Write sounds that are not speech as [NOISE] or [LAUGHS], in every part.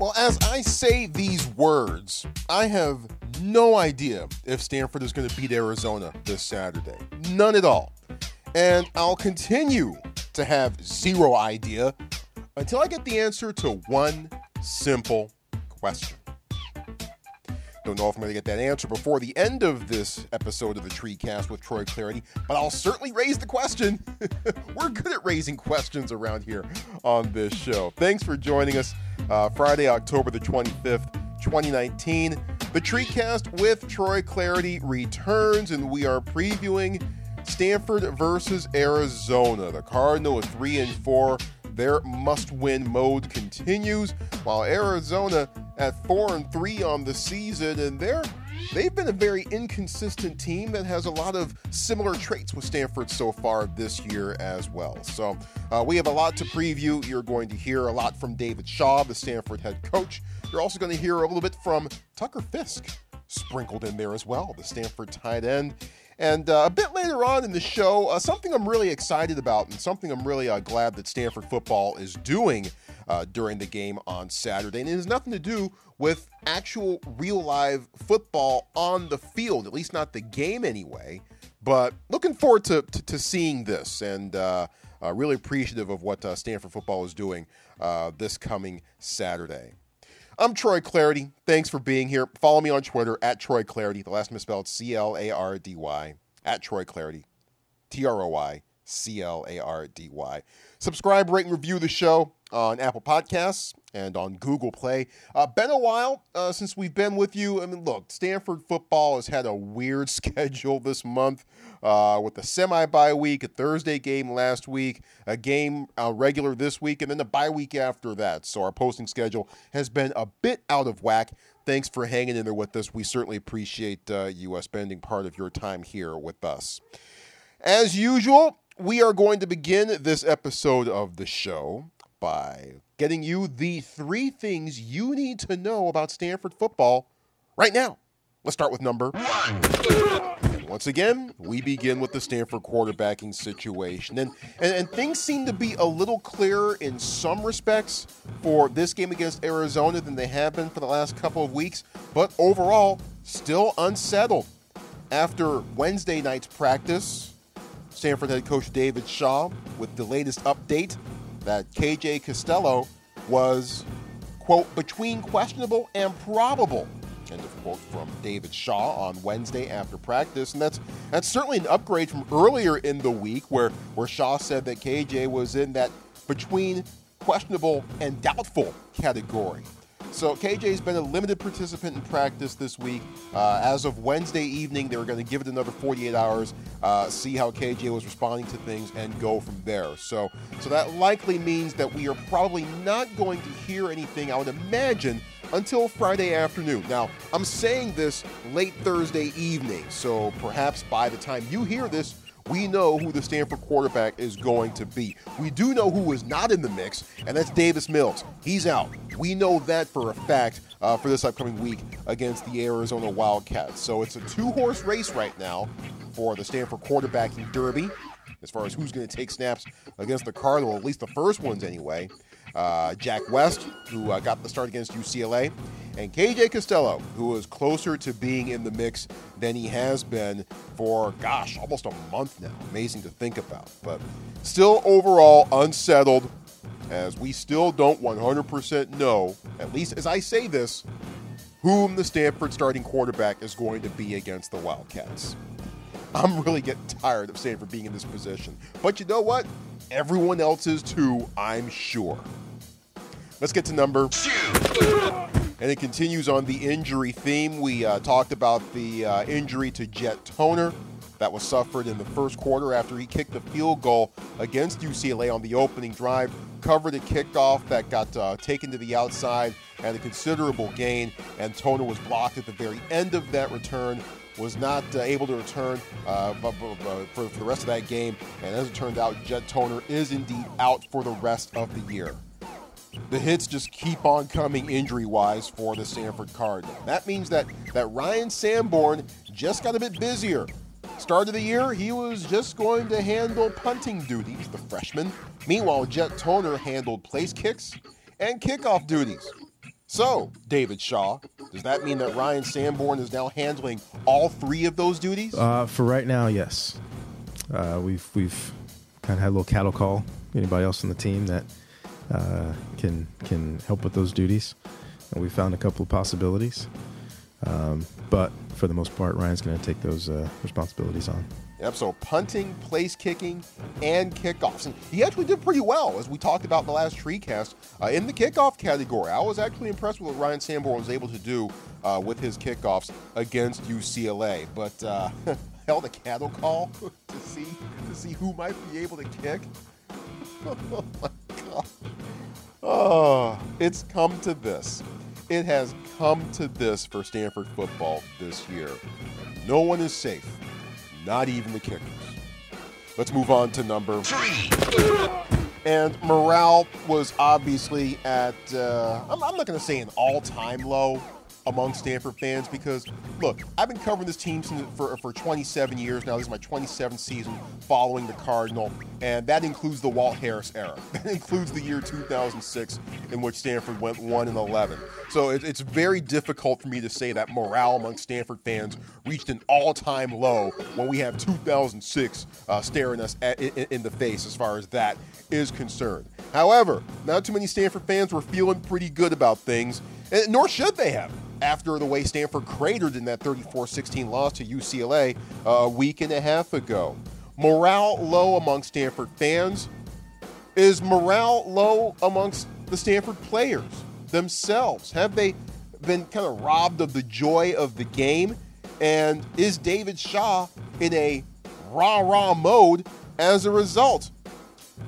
Well, as I say these words, I have no idea if Stanford is going to beat Arizona this Saturday. None at all. And I'll continue to have zero idea until I get the answer to one simple question. Don't know if I'm going to get that answer before the end of this episode of the Treecast with Troy Clardy, but I'll certainly raise the question. [LAUGHS] We're good at raising questions around here on this show. Thanks for joining us uh, Friday, October the 25th, 2019. The Treecast with Troy Clardy returns, and we are previewing Stanford versus Arizona. The Cardinal is 3 and 4. Their must win mode continues, while Arizona at 4 and 3 on the season, and they're They've been a very inconsistent team that has a lot of similar traits with Stanford so far this year as well. So, uh, we have a lot to preview. You're going to hear a lot from David Shaw, the Stanford head coach. You're also going to hear a little bit from Tucker Fisk, sprinkled in there as well, the Stanford tight end. And uh, a bit later on in the show, uh, something I'm really excited about and something I'm really uh, glad that Stanford football is doing uh, during the game on Saturday. And it has nothing to do with actual real live football on the field, at least not the game anyway. But looking forward to, to, to seeing this and uh, uh, really appreciative of what Stanford football is doing this coming Saturday. I'm Troy Clardy. Thanks for being here. Follow me on Twitter at Troy Clardy. The last misspelled C L A R D Y. At Troy Clardy. T R O Y C L A R D Y. Subscribe, rate, and review the show on Apple Podcasts and on Google Play. Uh, been a while uh, since we've been with you. I mean, look, Stanford football has had a weird [LAUGHS] schedule this month uh, with the semi bye week, a Thursday game last week, a game uh, regular this week, and then a bye week after that. So our posting schedule has been a bit out of whack. Thanks for hanging in there with us. We certainly appreciate uh, you uh, spending part of your time here with us. As usual, we are going to begin this episode of the show by getting you the three things you need to know about Stanford football right now. Let's start with number one. Once again, we begin with the Stanford quarterbacking situation. And, and, and, things seem to be a little clearer in some respects for this game against Arizona than they have been for the last couple of weeks, but overall, still unsettled. After Wednesday night's practice, Stanford head coach David Shaw with the latest update that KJ Costello was, quote, between questionable and probable. End of quote from David Shaw on Wednesday after practice. And that's that's certainly an upgrade from earlier in the week where, where Shaw said that KJ was in that between questionable and doubtful category. So KJ's been a limited participant in practice this week. Uh, as of Wednesday evening, they were going to give it another 48 hours, uh, see how KJ was responding to things, and go from there. So, so that likely means that we are probably not going to hear anything. I would imagine until Friday afternoon. Now, I'm saying this late Thursday evening, so perhaps by the time you hear this, we know who the Stanford quarterback is going to be. We do know who is not in the mix, and that's Davis Mills. He's out. We know that for a fact uh, for this upcoming week against the Arizona Wildcats. So it's a two horse race right now for the Stanford quarterbacking derby as far as who's going to take snaps against the Cardinal, at least the first ones anyway. Uh, Jack West, who uh, got the start against UCLA, and KJ Costello, who is closer to being in the mix than he has been for, gosh, almost a month now. Amazing to think about. But still overall unsettled, as we still don't 100% know, at least as I say this, whom the Stanford starting quarterback is going to be against the Wildcats. I'm really getting tired of Stanford being in this position. But you know what? Everyone else is too, I'm sure. Let's get to number two. And it continues on the injury theme. We uh, talked about the uh, injury to Jet Toner that was suffered in the first quarter after he kicked a field goal against UCLA on the opening drive, covered a kickoff that got uh, taken to the outside and a considerable gain, and Toner was blocked at the very end of that return. Was not uh, able to return uh, for, for the rest of that game, and as it turned out, Jet Toner is indeed out for the rest of the year the hits just keep on coming injury wise for the Stanford Cardinal. That means that, that Ryan Sanborn just got a bit busier. Start of the year, he was just going to handle punting duties, the freshman. Meanwhile, Jet Toner handled place kicks and kickoff duties. So, David Shaw, does that mean that Ryan Sanborn is now handling all three of those duties? Uh, for right now, yes. Uh, we've we've kind of had a little cattle call. Anybody else on the team that uh, can can help with those duties, and we found a couple of possibilities. Um, but for the most part, Ryan's going to take those uh, responsibilities on. Yep, so punting, place kicking, and kickoffs. And he actually did pretty well, as we talked about in the last Treecast, uh, in the kickoff category. I was actually impressed with what Ryan Sanborn was able to do uh, with his kickoffs against UCLA. But uh, [LAUGHS] held a cattle call [LAUGHS] to see to see who might be able to kick. [LAUGHS] oh it's come to this. It has come to this for Stanford football this year. No one is safe not even the kickers. Let's move on to number three. And morale was obviously at, uh, I'm, I'm not going to say an all time low, among Stanford fans because, look, I've been covering this team for, for 27 years now. This is my 27th season following the Cardinal, and that includes the Walt Harris era. [LAUGHS] That includes the year 2006 in which Stanford went 1 and 11. So it, it's very difficult for me to say that morale among Stanford fans reached an all-time low when we have 2006 uh, staring us at, in, in the face as far as that is concerned. However, not too many Stanford fans were feeling pretty good about things, and nor should they have after the way Stanford cratered in that 34 16 loss to UCLA uh, a week and a half ago. Morale low among Stanford fans. Is morale low amongst the Stanford players themselves? Have they been kind of robbed of the joy of the game? And is David Shaw in a rah rah mode as a result?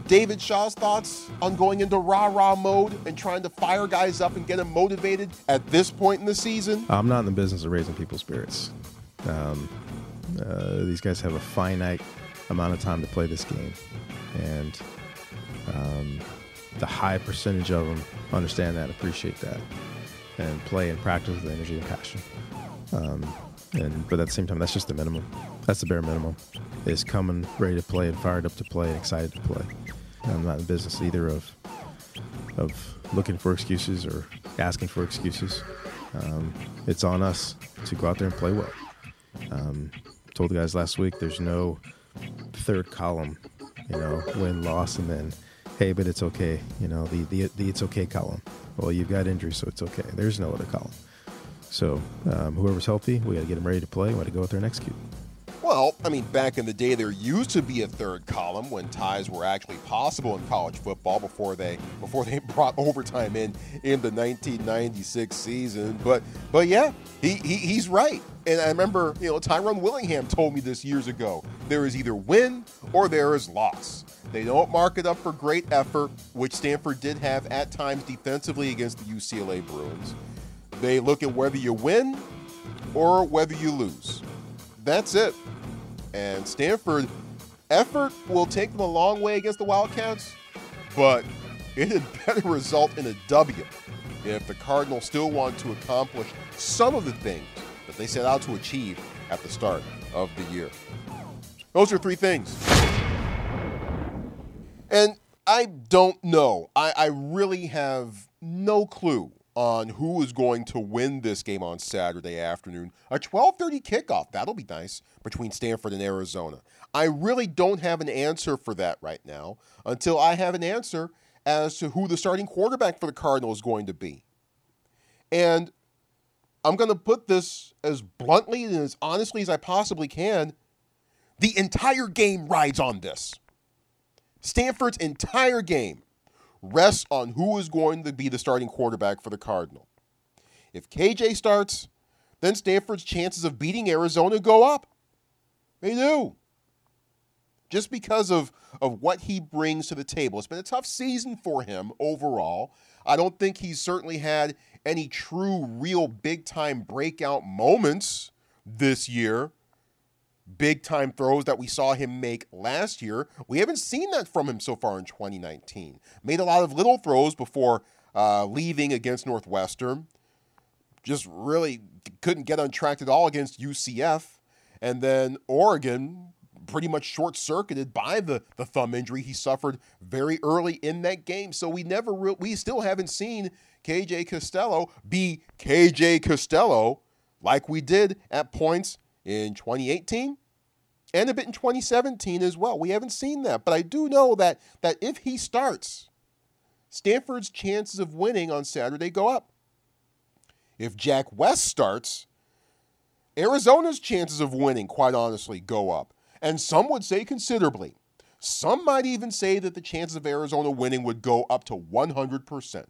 David Shaw's thoughts on going into rah rah mode and trying to fire guys up and get them motivated at this point in the season? I'm not in the business of raising people's spirits. Um, uh, these guys have a finite amount of time to play this game, and um, the high percentage of them understand that, appreciate that, and play and practice with energy and passion. Um, and but at the same time, that's just the minimum. That's the bare minimum. Is coming ready to play and fired up to play and excited to play. I'm not in the business either of of looking for excuses or asking for excuses. Um, it's on us to go out there and play well. Um, told the guys last week there's no third column, you know, win loss and then hey, but it's okay, you know, the the, the it's okay column. Well, you've got injuries, so it's okay. There's no other column. So um, whoever's healthy, we got to get them ready to play. We got to go out there and execute. Well, I mean, back in the day, there used to be a third column when ties were actually possible in college football before they before they [LAUGHS] brought overtime in in the 1996 season. But but yeah, he, he he's right. And I remember, you know, Tyrone Willingham told me this years ago. There is either win or there is loss. They don't mark it up for great effort, which Stanford did have at times defensively against the UCLA Bruins. They look at whether you win or whether you lose. That's it. And Stanford, effort will take them a long way against the Wildcats, but it had better result in a W if the Cardinals still want to accomplish some of the things that they set out to achieve at the start of the year. Those are three things. And I don't know. I, I really have no clue on who is going to win this game on Saturday afternoon. A 12:30 kickoff, that'll be nice between Stanford and Arizona. I really don't have an answer for that right now until I have an answer as to who the starting quarterback for the Cardinals is going to be. And I'm going to put this as bluntly and as honestly as I possibly can. The entire game rides on this. Stanford's entire game rests on who is going to be the starting quarterback for the Cardinal. If KJ starts, then Stanford's chances of beating Arizona go up. They do. Just because of, of what he brings to the table. It's been a tough season for him overall. I don't think he's certainly had any true, real big time breakout moments this year big time throws that we saw him make last year. We haven't seen that from him so far in 2019. Made a lot of little throws before uh, leaving against Northwestern. Just really couldn't get on track at all against UCF. And then Oregon pretty much short circuited by the, the thumb injury he suffered very early in that game. So we never re- we still haven't seen KJ Costello be KJ Costello like we did at points in 2018 and a bit in 2017 as well. We haven't seen that, but I do know that that if he starts, Stanford's chances of winning on Saturday go up. If Jack West starts, Arizona's chances of winning, quite honestly, go up. And some would say considerably. Some might even say that the chances of Arizona winning would go up to 100%.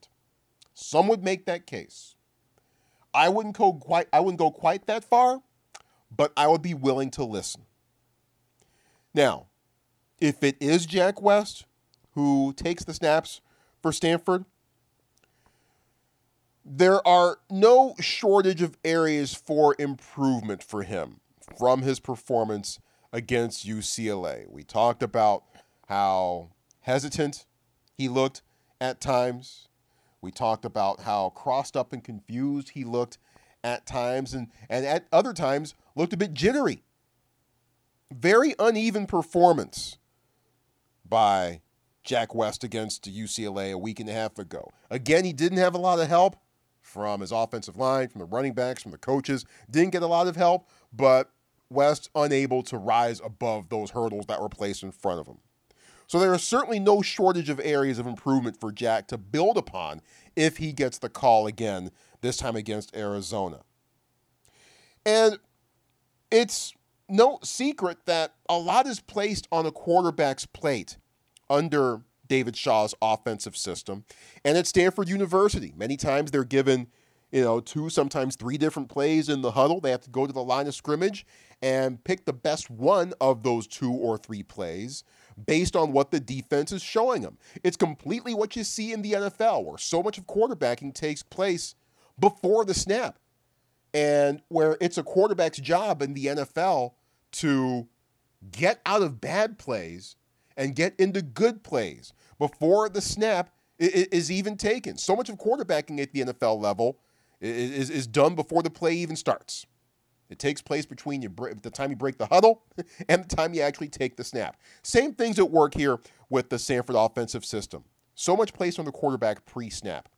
Some would make that case. I wouldn't go quite I wouldn't go quite that far, but I would be willing to listen. Now, if it is Jack West who takes the snaps for Stanford, there are no shortage of areas for improvement for him from his performance against UCLA. We talked about how hesitant he looked at times. We talked about how crossed up and confused he looked at times and, and at other times looked a bit jittery. Very uneven performance by Jack West against UCLA a week and a half ago. Again, he didn't have a lot of help from his offensive line, from the running backs, from the coaches. Didn't get a lot of help, but West unable to rise above those hurdles that were placed in front of him. So there is certainly no shortage of areas of improvement for Jack to build upon if he gets the call again, this time against Arizona. And it's no secret that a lot is placed on a quarterback's plate under David Shaw's offensive system. And at Stanford University, many times they're given, you know, two, sometimes three different plays in the huddle. They have to go to the line of scrimmage and pick the best one of those two or three plays based on what the defense is showing them. It's completely what you see in the NFL, where so much of quarterbacking takes place before the snap, and where it's a quarterback's job in the NFL to get out of bad plays and get into good plays before the snap is even taken. So much of quarterbacking at the NFL level is, is done before the play even starts. It takes place between you, the time you break the huddle [LAUGHS] and the time you actually take the snap. Same things at work here with the Stanford offensive system. So much placed on the quarterback pre snap.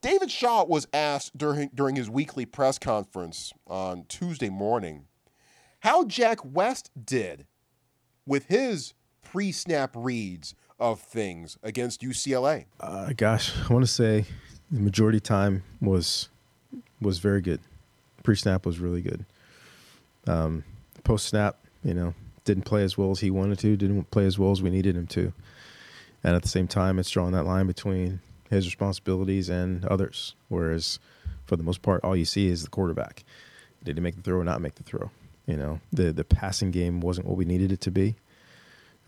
David Shaw was asked during, during his weekly press conference on Tuesday morning how Jack West did with his pre snap reads of things against UCLA? Uh, gosh, I want to say the majority time was was very good. Pre snap was really good. Um, Post snap, you know, didn't play as well as he wanted to, didn't play as well as we needed him to. And at the same time, it's drawing that line between his responsibilities and others. Whereas, for the most part, all you see is the quarterback. Did he make the throw or not make the throw? You know, the the passing game wasn't what we needed it to be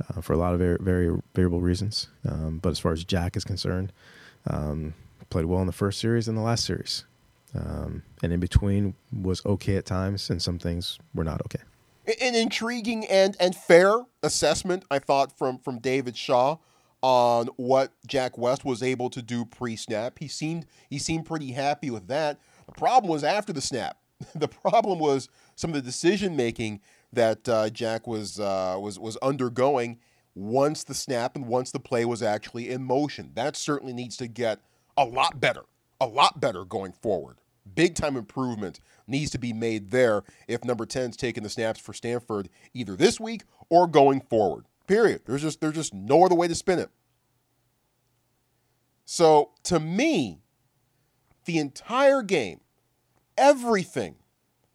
uh, for a lot of very, very variable reasons. Um, but as far as Jack is concerned, um, played well in the first series and the last series. Um, and in between was okay at times, and some things were not okay. An intriguing and, and fair assessment, I thought, from, from David Shaw on what Jack West was able to do pre-snap. He seemed he seemed pretty happy with that. The problem was after the snap. [LAUGHS] The problem was some of the decision making that uh, Jack was uh, was was undergoing once the snap and once the play was actually in motion. That certainly needs to get a lot better, a lot better going forward. Big time improvement needs to be made there if number 10's taking the snaps for Stanford either this week or going forward. Period. There's just there's just no other way to spin it. So to me, the entire game, everything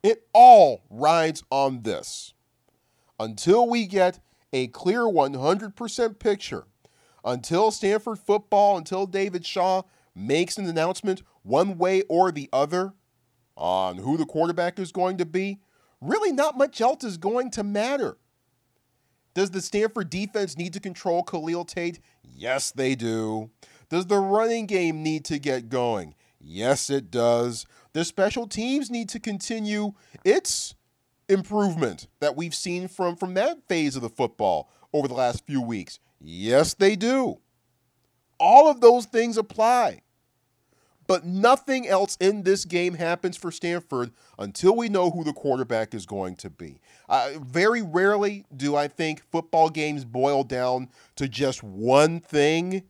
it all rides on this. Until we get a clear 100% picture, until Stanford football, until David Shaw makes an announcement one way or the other on who the quarterback is going to be, really not much else is going to matter. Does the Stanford defense need to control Khalil Tate? Yes, they do. Does the running game need to get going? Yes, it does. The special teams need to continue its improvement that we've seen from, from that phase of the football over the last few weeks. Yes, they do. All of those things apply. But nothing else in this game happens for Stanford until we know who the quarterback is going to be. Uh, very rarely do I think football games boil down to just one thing.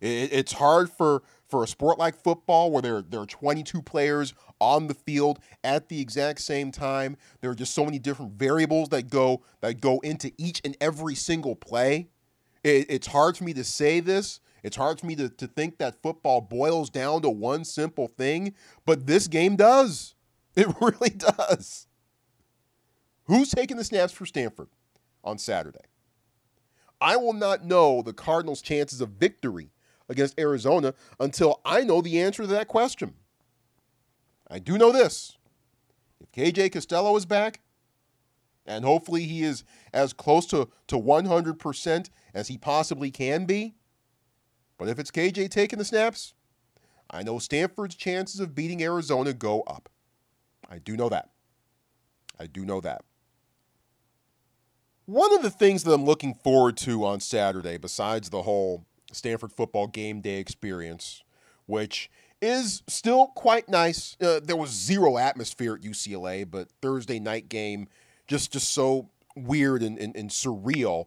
It, it's hard for, for a sport like football where there, there are 22 players on the field at the exact same time. There are just so many different variables that go that go into each and every single play. It, it's hard for me to say this it's hard for me to, to think that football boils down to one simple thing, but this game does. It [LAUGHS] really does. Who's taking the snaps for Stanford on Saturday? I will not know the Cardinals' chances of victory against Arizona until I know the answer to that question. I do know this. If KJ Costello is back, and hopefully he is as close to, to 100% as he possibly can be, but if it's KJ taking the snaps, I know Stanford's chances of beating Arizona go up. I do know that. I do know that. One of the things that I'm looking forward to on Saturday, besides the whole Stanford football game day experience, which is still quite nice. Uh, there was zero atmosphere at UCLA, but Thursday night game just just so weird and, and, and surreal.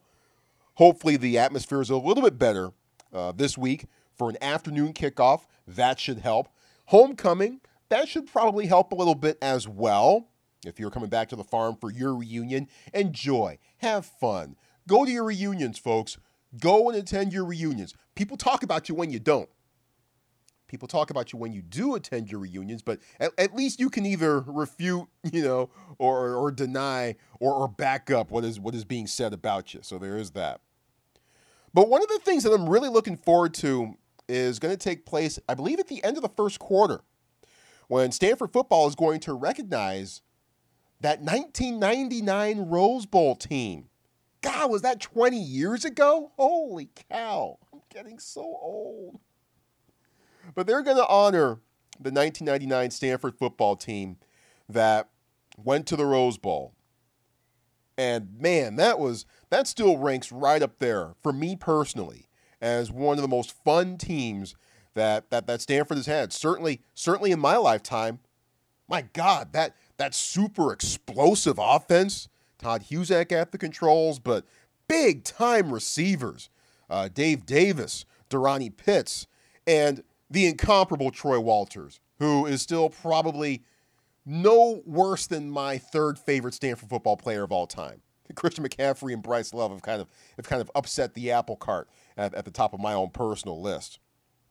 Hopefully, the atmosphere is a little bit better uh, this week for an afternoon kickoff. That should help. Homecoming, that should probably help a little bit as well. If you're coming back to the farm for your reunion, enjoy, have fun. Go to your reunions, folks. Go and attend your reunions. People talk about you when you don't. People talk about you when you do attend your reunions, but at, at least you can either refute, [LAUGHS] you know, or, or deny or, or back up what is what is being said about you. So there is that. But one of the things that I'm really looking forward to is going to take place, I believe, at the end of the first quarter, when Stanford football is going to recognize that 1999 Rose Bowl team. God, was that 20 years ago? Holy cow. I'm getting so old. But they're going to honor the 1999 Stanford football team that went to the Rose Bowl. And man, that was that still ranks right up there for me personally as one of the most fun teams that that, that Stanford has had. Certainly, certainly in my lifetime. My God, that that super explosive offense. Todd Husak at the controls, but big time receivers. Uh, Dave Davis, DeRonnie Pitts, and the incomparable Troy Walters, who is still probably no worse than my third favorite Stanford football player of all time. Christian McCaffrey and Bryce Love have kind of have kind of upset the apple cart at, at the top of my own personal list.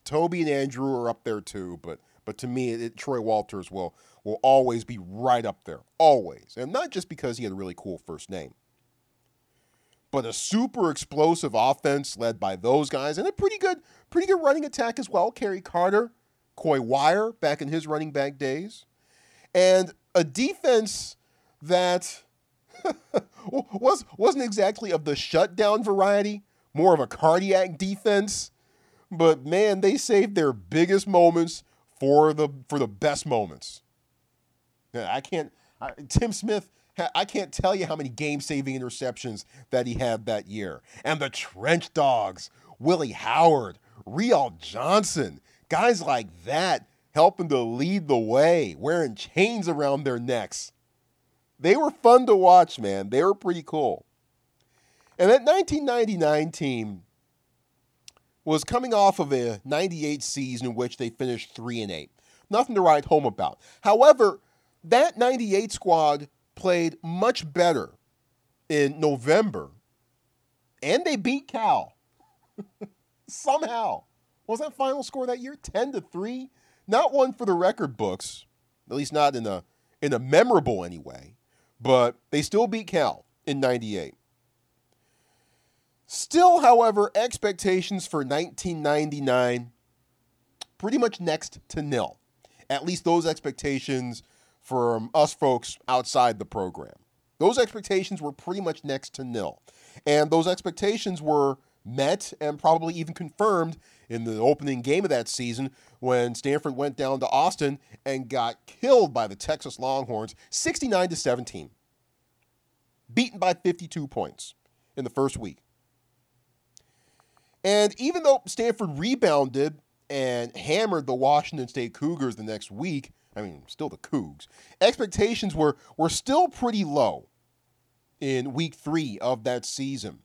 Toby and Andrew are up there too, but but to me, it, Troy Walters will will always be right up there, always, and not just because he had a really cool first name, but a super explosive offense led by those guys and a pretty good pretty good running attack as well. Kerry Carter, Coy Wire back in his running back days, and a defense that [LAUGHS] was wasn't exactly of the shutdown variety, more of a cardiac defense. But man, they saved their biggest moments for the for the best moments. I can't. I, Tim Smith. I can't tell you how many game-saving interceptions that he had that year. And the trench dogs, Willie Howard, Riall Johnson, guys like that helping to lead the way, wearing chains around their necks. They were fun to watch, man. They were pretty cool. And that 1999 team was coming off of a 98 season in which they finished 3 and 8. Nothing to write home about. However, that 98 squad played much better in November and they beat Cal. [LAUGHS] Somehow. What was that final score that year? 10 to 3? Not one for the record books, at least not in a in a memorable anyway, but they still beat Cal in 98. Still, however, expectations for 1999 pretty much next to nil. At least those expectations from us folks outside the program. Those expectations were pretty much next to nil. And those expectations were met and probably even confirmed in the opening game of that season when Stanford went down to Austin and got killed by the Texas Longhorns 69 to 17. Beaten by 52 points in the first week. And even though Stanford rebounded and hammered the Washington State Cougars the next week. I mean, still the Cougs. Expectations were were still pretty low in week three of that season.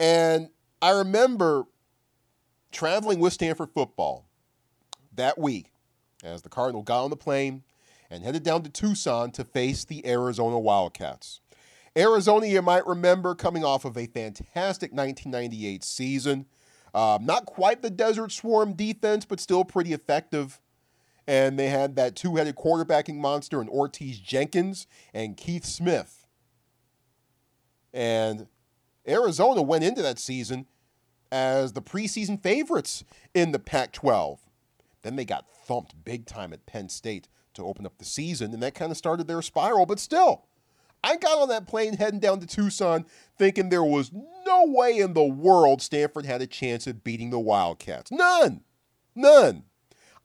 And I remember traveling with Stanford football that week as the Cardinal got on the plane and headed down to Tucson to face the Arizona Wildcats. Arizona, you might remember, coming off of a fantastic 1998 season. Um, not quite the Desert Swarm defense, but still pretty effective. And they had that two headed quarterbacking monster in Ortege Jenkins and Keith Smith. And Arizona went into that season as the preseason favorites in the Pac 12. Then they got thumped big time at Penn State to open up the season, and that kind of started their spiral. But still, I got on that plane heading down to Tucson thinking there was no way in the world Stanford had a chance of beating the Wildcats. None. None.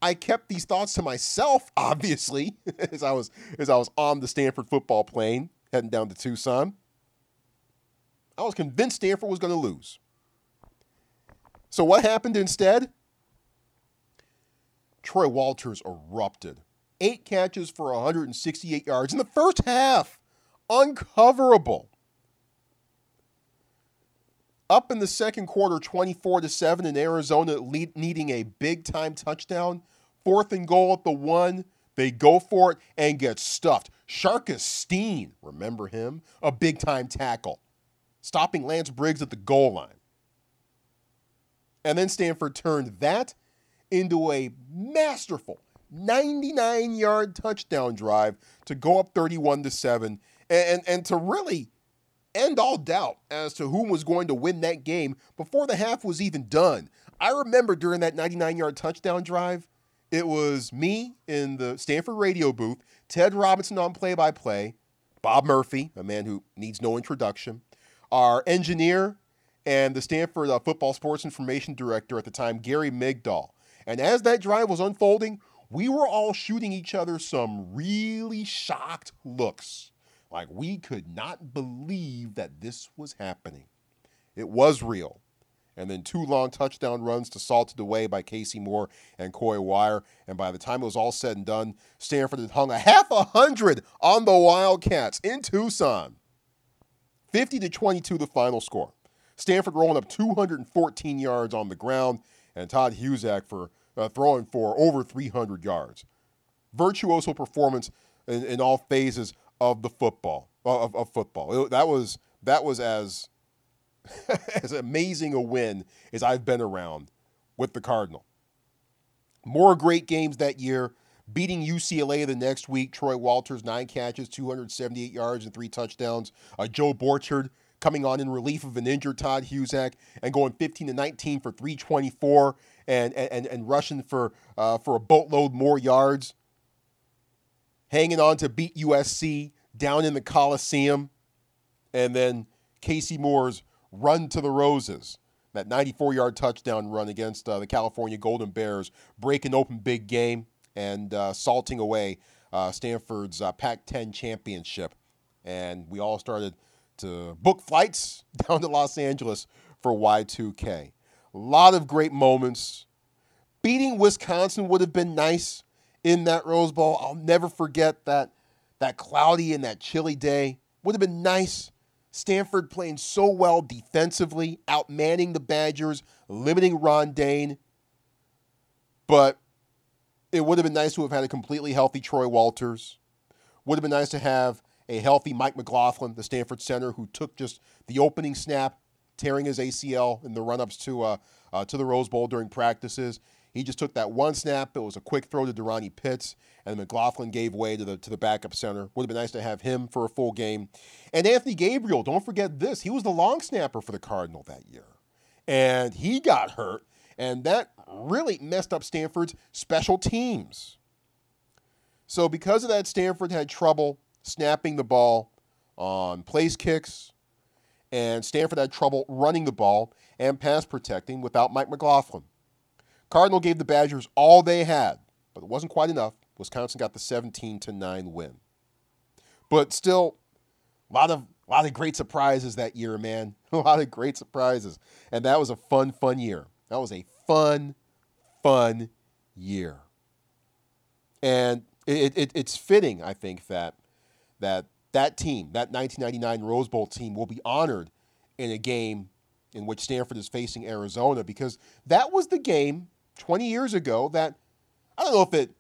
I kept these thoughts to myself, [LAUGHS] obviously, [LAUGHS] as I was as I was on the Stanford football plane heading down to Tucson. I was convinced Stanford was going to lose. So what happened instead? Troy Walters erupted. Eight catches for 168 yards in the first half. Uncoverable. Up in the second quarter, 24 to 7, in Arizona lead, needing a big time touchdown. Fourth and goal at the one. They go for it and get stuffed. Sharkus Steen, remember him? A big time tackle, stopping Lance Briggs at the goal line. And then Stanford turned that into a masterful 99 yard touchdown drive to go up 31 to 7 and, and, to really end all doubt as to who was going to win that game before the half was even done. I remember during that 99 yard touchdown drive, it was me in the Stanford radio booth, Ted Robinson on play by play, Bob Murphy, a man who needs no introduction, our engineer, and the Stanford uh, Football Sports Information Director at the time, Gary Migdol. And as that drive was unfolding, we were all shooting each other some really shocked looks. Like we could not believe that this was happening. It was real. And then two long touchdown runs to salted away by Casey Moore and Coy Wire. And by the time it was all said and done, Stanford had hung a half a hundred on the Wildcats in Tucson. 50 to 22, the final score. Stanford rolling up 214 yards on the ground, and Todd Husak for uh, throwing for over 300 yards. Virtuoso performance in, in all phases of the football of, of football. It, that was that was as [LAUGHS] as amazing a win as I've been around with the Cardinal. More great games that year. Beating UCLA the next week, Troy Walters, nine catches, 278 yards, and three touchdowns. Uh, Joe Borchard coming on in relief of an injured Todd Husak and going 15 to 19 for 324 and and, and rushing for uh, for a boatload more yards. Hanging on to beat USC down in the Coliseum, and then Casey Moore's run to the roses. That 94 yard touchdown run against uh, the California Golden Bears, breaking open big game and uh, salting away uh, Stanford's uh, Pac 10 championship. And we all started book flights [LAUGHS] down to Los Angeles for Y2K. A lot of great moments. Beating Wisconsin would have been nice in that Rose Bowl. I'll never forget that that cloudy and that chilly day. Would have been nice. Stanford playing so well defensively, outmanning the Badgers, limiting Ron Dayne. But it would have been nice to have had a completely healthy Troy Walters. Would have been nice to have a healthy Mike McLaughlin, the Stanford center, who took just the opening snap, tearing his ACL in the run-ups to uh, uh, to the Rose Bowl during practices. He just took that one snap. It was a quick throw to DeRonnie Pitts, and McLaughlin gave way to the to the backup center. Would have been nice to have him for a full game. And Anthony Gabriel, don't forget this. He was the long snapper for the Cardinal that year. And he got hurt, and that really messed up Stanford's special teams. So because of that, Stanford had trouble snapping the ball on place kicks, and Stanford had trouble running the ball and pass protecting without Mike McLaughlin. Cardinal gave the Badgers all they had, but it wasn't quite enough. Wisconsin got the 17 to 9 win. But still, a lot of a lot of great surprises that year, man. [LAUGHS] A lot of great surprises. And that was a fun, fun year. That was a fun, fun year. And it, it, it's fitting, I think, that that that team, that 1999 Rose Bowl team, will be honored in a game in which Stanford is facing Arizona because that was the game 20 years ago that I don't know if it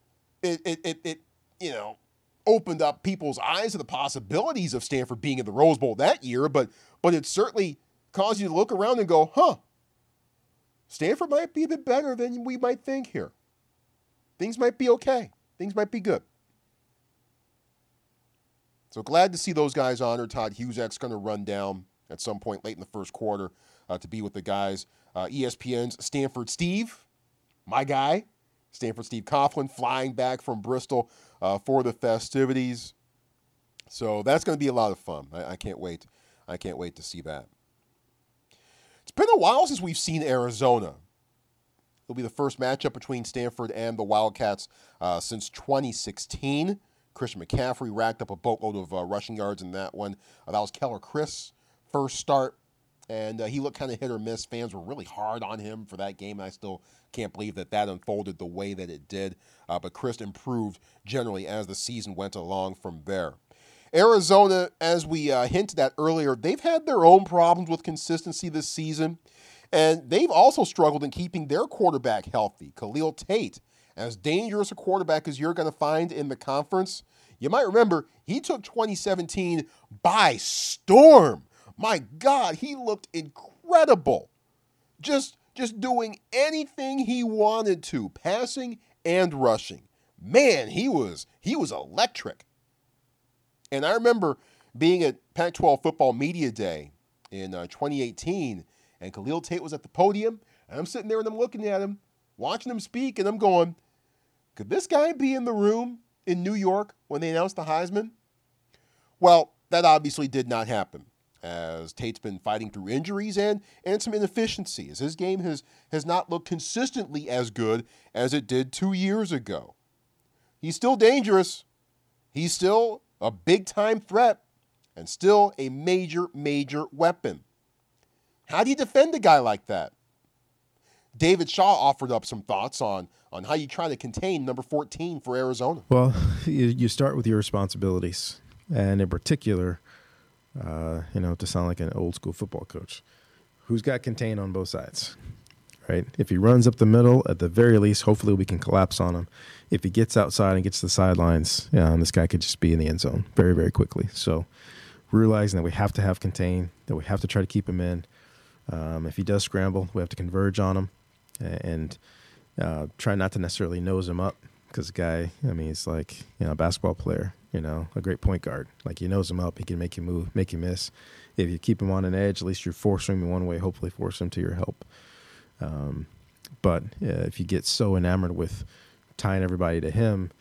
it it, it, it you know opened up people's eyes to the possibilities of Stanford being in the Rose Bowl that year, but but it certainly caused you to look around and go, huh, Stanford might be a bit better than we might think here. Things might be okay. Things might be good. So glad to see those guys honored. Todd Husak's going to run down at some point late in the first quarter uh, to be with the guys. Uh, ESPN's Stanford Steve, my guy, Stanford Steve Coughlin, flying back from Bristol uh, for the festivities. So that's going to be a lot of fun. I, I can't wait. I can't wait to see that. It's been a while since we've seen Arizona. It'll be the first matchup between Stanford and the Wildcats uh, since 2016. Christian McCaffrey racked up a boatload of uh, rushing yards in that one. Uh, that was Keller Chryst first start, and uh, he looked kind of hit or miss. Fans were really hard on him for that game. And I still can't believe that that unfolded the way that it did. Uh, but Chryst improved generally as the season went along from there. Arizona, as we uh, hinted at earlier, they've had their own problems with consistency this season. And they've also struggled in keeping their quarterback healthy. Khalil Tate as dangerous a quarterback as you're going to find in the conference. You might remember he took 2017 by storm. My God, he looked incredible. Just just doing anything he wanted to, passing and rushing. Man, he was he was electric. And I remember being at Pac-12 Football Media Day in uh, 2018, and Khalil Tate was at the podium, and I'm sitting there and I'm looking at him, watching him speak, and I'm going, could this guy be in the room in New York when they announced the Heisman? Well, that obviously did not happen, as Tate's been fighting through injuries and, and some inefficiencies. His game has, has not looked consistently as good as it did two years ago. He's still dangerous. He's still a big time threat and still a major, major weapon. How do you defend a guy like that? David Shaw offered up some thoughts on on how you try to contain number 14 for Arizona. Well, [LAUGHS] you, start with your responsibilities, and in particular, uh, you know, to sound like an old school football coach, who's got contain on both sides, right? If he runs up the middle, at the very least, hopefully we can collapse on him. If he gets outside and gets to the sidelines, yeah, this guy could just be in the end zone very, very quickly. So, realizing that we have to have contain, that we have to try to keep him in. Um, if he does scramble, we have to converge on him and uh, try not to necessarily nose him up because the guy, I mean, he's like you know a basketball player, you know, a great point guard. Like he nose him up, he can make you move, make you miss. If you keep him on an edge, at least you're forcing him one way. Hopefully, force him to your help. Um, but uh, if you get so enamored with tying everybody to him,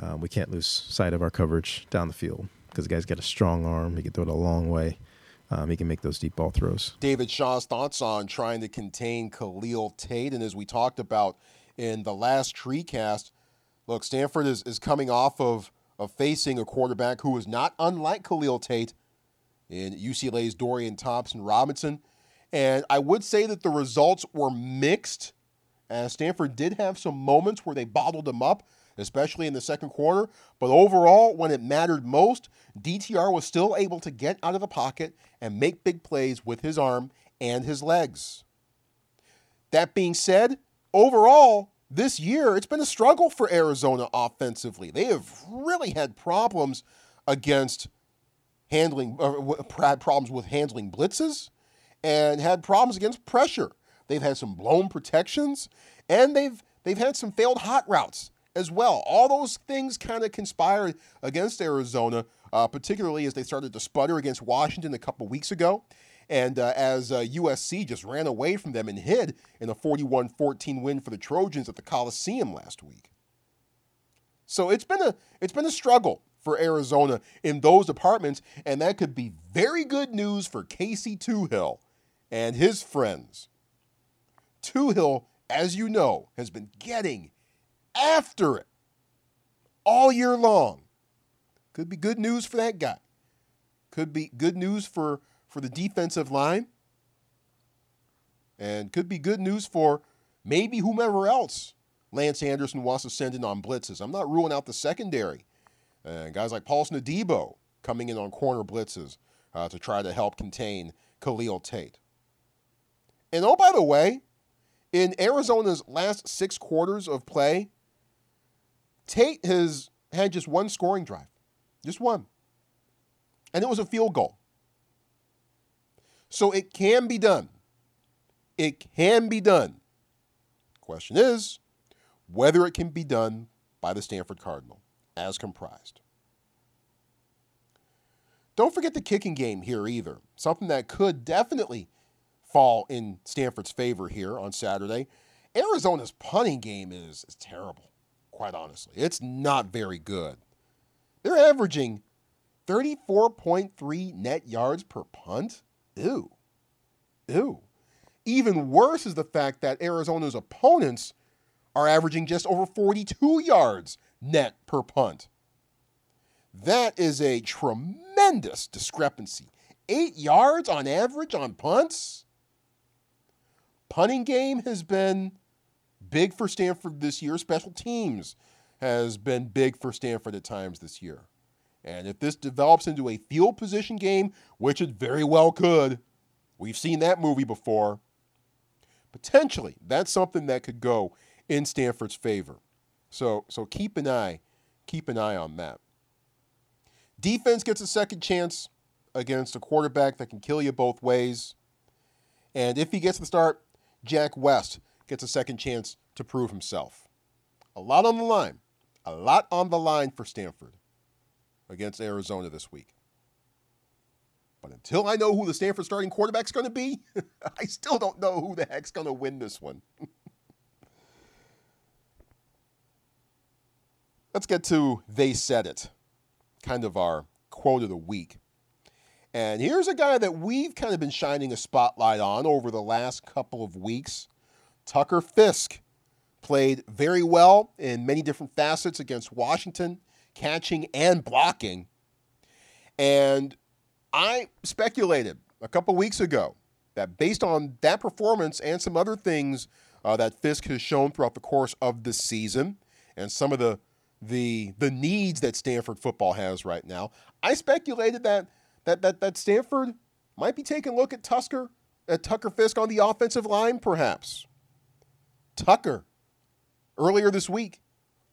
uh, we can't lose sight of our coverage down the field because the guy's got a strong arm. He can throw it a long way um, he can make those deep ball throws. David Shaw's thoughts on trying to contain Khalil Tate. And as we talked about in the last Treecast, look, Stanford is, is coming off of, of facing a quarterback who is not unlike Khalil Tate in UCLA's Dorian Thompson Robinson. And I would say that the results were mixed, as Stanford did have some moments where they bottled him up especially in the second quarter. But overall, when it mattered most, DTR was still able to get out of the pocket and make big plays with his arm and his legs. That being said, overall, this year it's been a struggle for Arizona offensively. They have really had problems against handling, uh, problems with handling blitzes and had problems against pressure. They've had some blown protections and they've they've had some failed hot routes as well. All those things kind of conspired against Arizona, uh, particularly as they started to sputter against Washington a couple weeks ago. And uh, as uh, USC just ran away from them and hid in a 41 14 win for the Trojans at the Coliseum last week. So it's been a it's been a struggle for Arizona in those departments, and that could be very good news for Casey Toohill and his friends. Toohill, as you know, has been getting after it all year long. Could be good news for that guy. Could be good news for, for the defensive line. And could be good news for maybe whomever else Lance Anderson wants to send in on blitzes. I'm not ruling out the secondary. And guys like Paulson Adebo coming in on corner blitzes uh, to try to help contain Khalil Tate. And oh, by the way, in Arizona's last six quarters of play, Tate has had just one scoring drive, just one. And it was a field goal. So it can be done. It can be done. Question is whether it can be done by the Stanford Cardinal as comprised. Don't forget the kicking game here either. Something that could definitely fall in Stanford's favor here on Saturday. Arizona's punting game is, is terrible, quite honestly. It's not very good. They're averaging 34.3 net yards per punt. Ew. Ew. Even worse is the fact that Arizona's opponents are averaging just over 42 yards net per punt. That is a tremendous discrepancy. Eight yards on average on punts? Punting game has been big for Stanford this year. Special teams has been big for Stanford at times this year. And if this develops into a field position game, which it very well could, we've seen that movie before, potentially that's something that could go in Stanford's favor. So, so keep an eye, keep an eye on that. Defense gets a second chance against a quarterback that can kill you both ways. And if he gets the start, Jack West gets a second chance to prove himself. A lot on the line. A lot on the line for Stanford against Arizona this week. But until I know who the Stanford starting quarterback's going to be, [LAUGHS] I still don't know who the heck's going to win this one. [LAUGHS] Let's get to They Said It, kind of our quote of the week. And here's a guy that we've kind of been shining a spotlight on over the last couple of weeks Tucker Fisk. Played very well in many different facets against Washington catching and blocking. And I speculated a couple weeks ago that based on that performance and some other things uh, that Fisk has shown throughout the course of the season and some of the the the needs that Stanford football has right now, I speculated that that that that Stanford might be taking a look at Tusker at Tucker Fisk on the offensive line, perhaps. Tucker earlier this week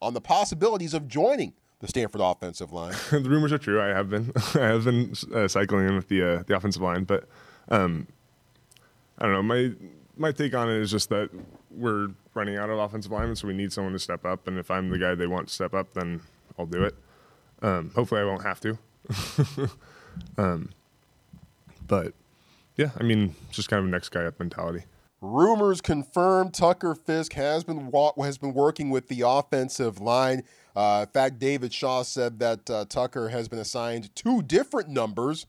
on the possibilities of joining the Stanford offensive line. [LAUGHS] the rumors are true. I have been [LAUGHS] I have been uh, cycling in with the uh, the offensive line, but um, I don't know. My my take on it is just that we're running out of offensive linemen, so we need someone to step up. And if I'm the guy they want to step up, then I'll do it. Um, hopefully, I won't have to. [LAUGHS] um, but yeah, I mean, just kind of next guy up mentality. Rumors confirm Tucker Fisk has been has been working with the offensive line. Uh, in fact, David Shaw said that uh, Tucker has been assigned two different numbers,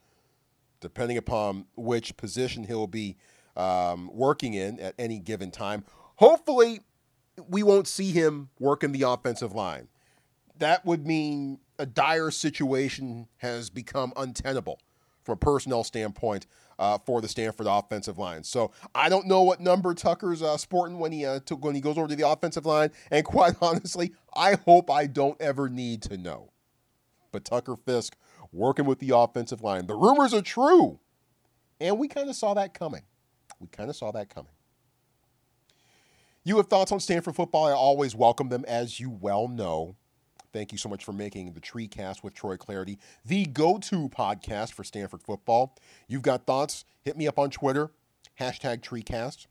depending upon which position he'll be um, working in at any given time. Hopefully, we won't see him work in the offensive line. That would mean a dire situation has become untenable from a personnel standpoint uh, for the Stanford offensive line. So I don't know what number Tucker's uh, sporting when he uh, when he goes over to the offensive line, and quite [LAUGHS] honestly, I hope I don't ever need to know. But Tucker Fisk working with the offensive line. The rumors are true, and we kind of saw that coming. We kind of saw that coming. You have thoughts on Stanford football? I always welcome them, as you well know. Thank you so much for making the TreeCast with Troy Clardy the go to podcast for Stanford football. You've got thoughts? Hit me up on Twitter, hashtag TreeCast,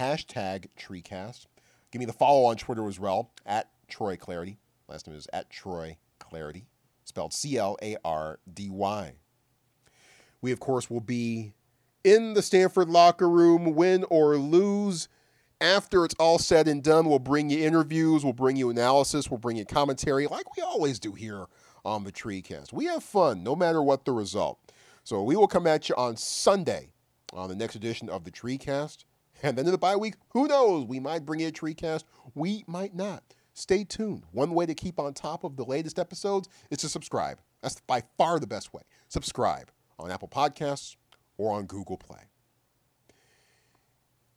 hashtag TreeCast. Give me the follow on Twitter as well, at Troy Clardy. Last name is at Troy Clardy, spelled C L A R D Y. We, of course, will be in the Stanford locker room, win or lose after it's all said and done, we'll bring you interviews, we'll bring you analysis, we'll bring you commentary, like we always do here on the TreeCast. We have fun no matter what the result. So we will come at you on Sunday on the next edition of the TreeCast. And then in the bye week, who knows? We might bring you a TreeCast, we might not. Stay tuned. One way to keep on top of the latest episodes is to subscribe. That's by far the best way. Subscribe on Apple Podcasts or on Google Play.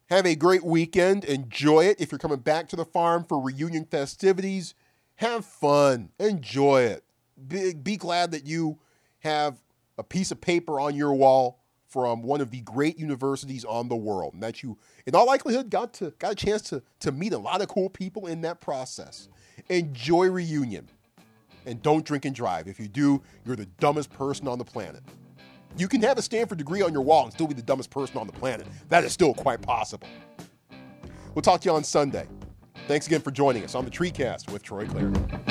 Have a great weekend. Enjoy it. If you're coming back to the farm for reunion festivities, have fun. Enjoy it. Be, be glad that you have a piece of paper on your wall from one of the great universities on the world, and that you, in all likelihood, got to got a chance to to meet a lot of cool people in that process. Enjoy reunion, and don't drink and drive. If you do, you're the dumbest person on the planet. You can have a Stanford degree on your wall and still be the dumbest person on the planet. That is still quite possible. We'll talk to you on Sunday. Thanks again for joining us on the TreeCast with Troy Clardy.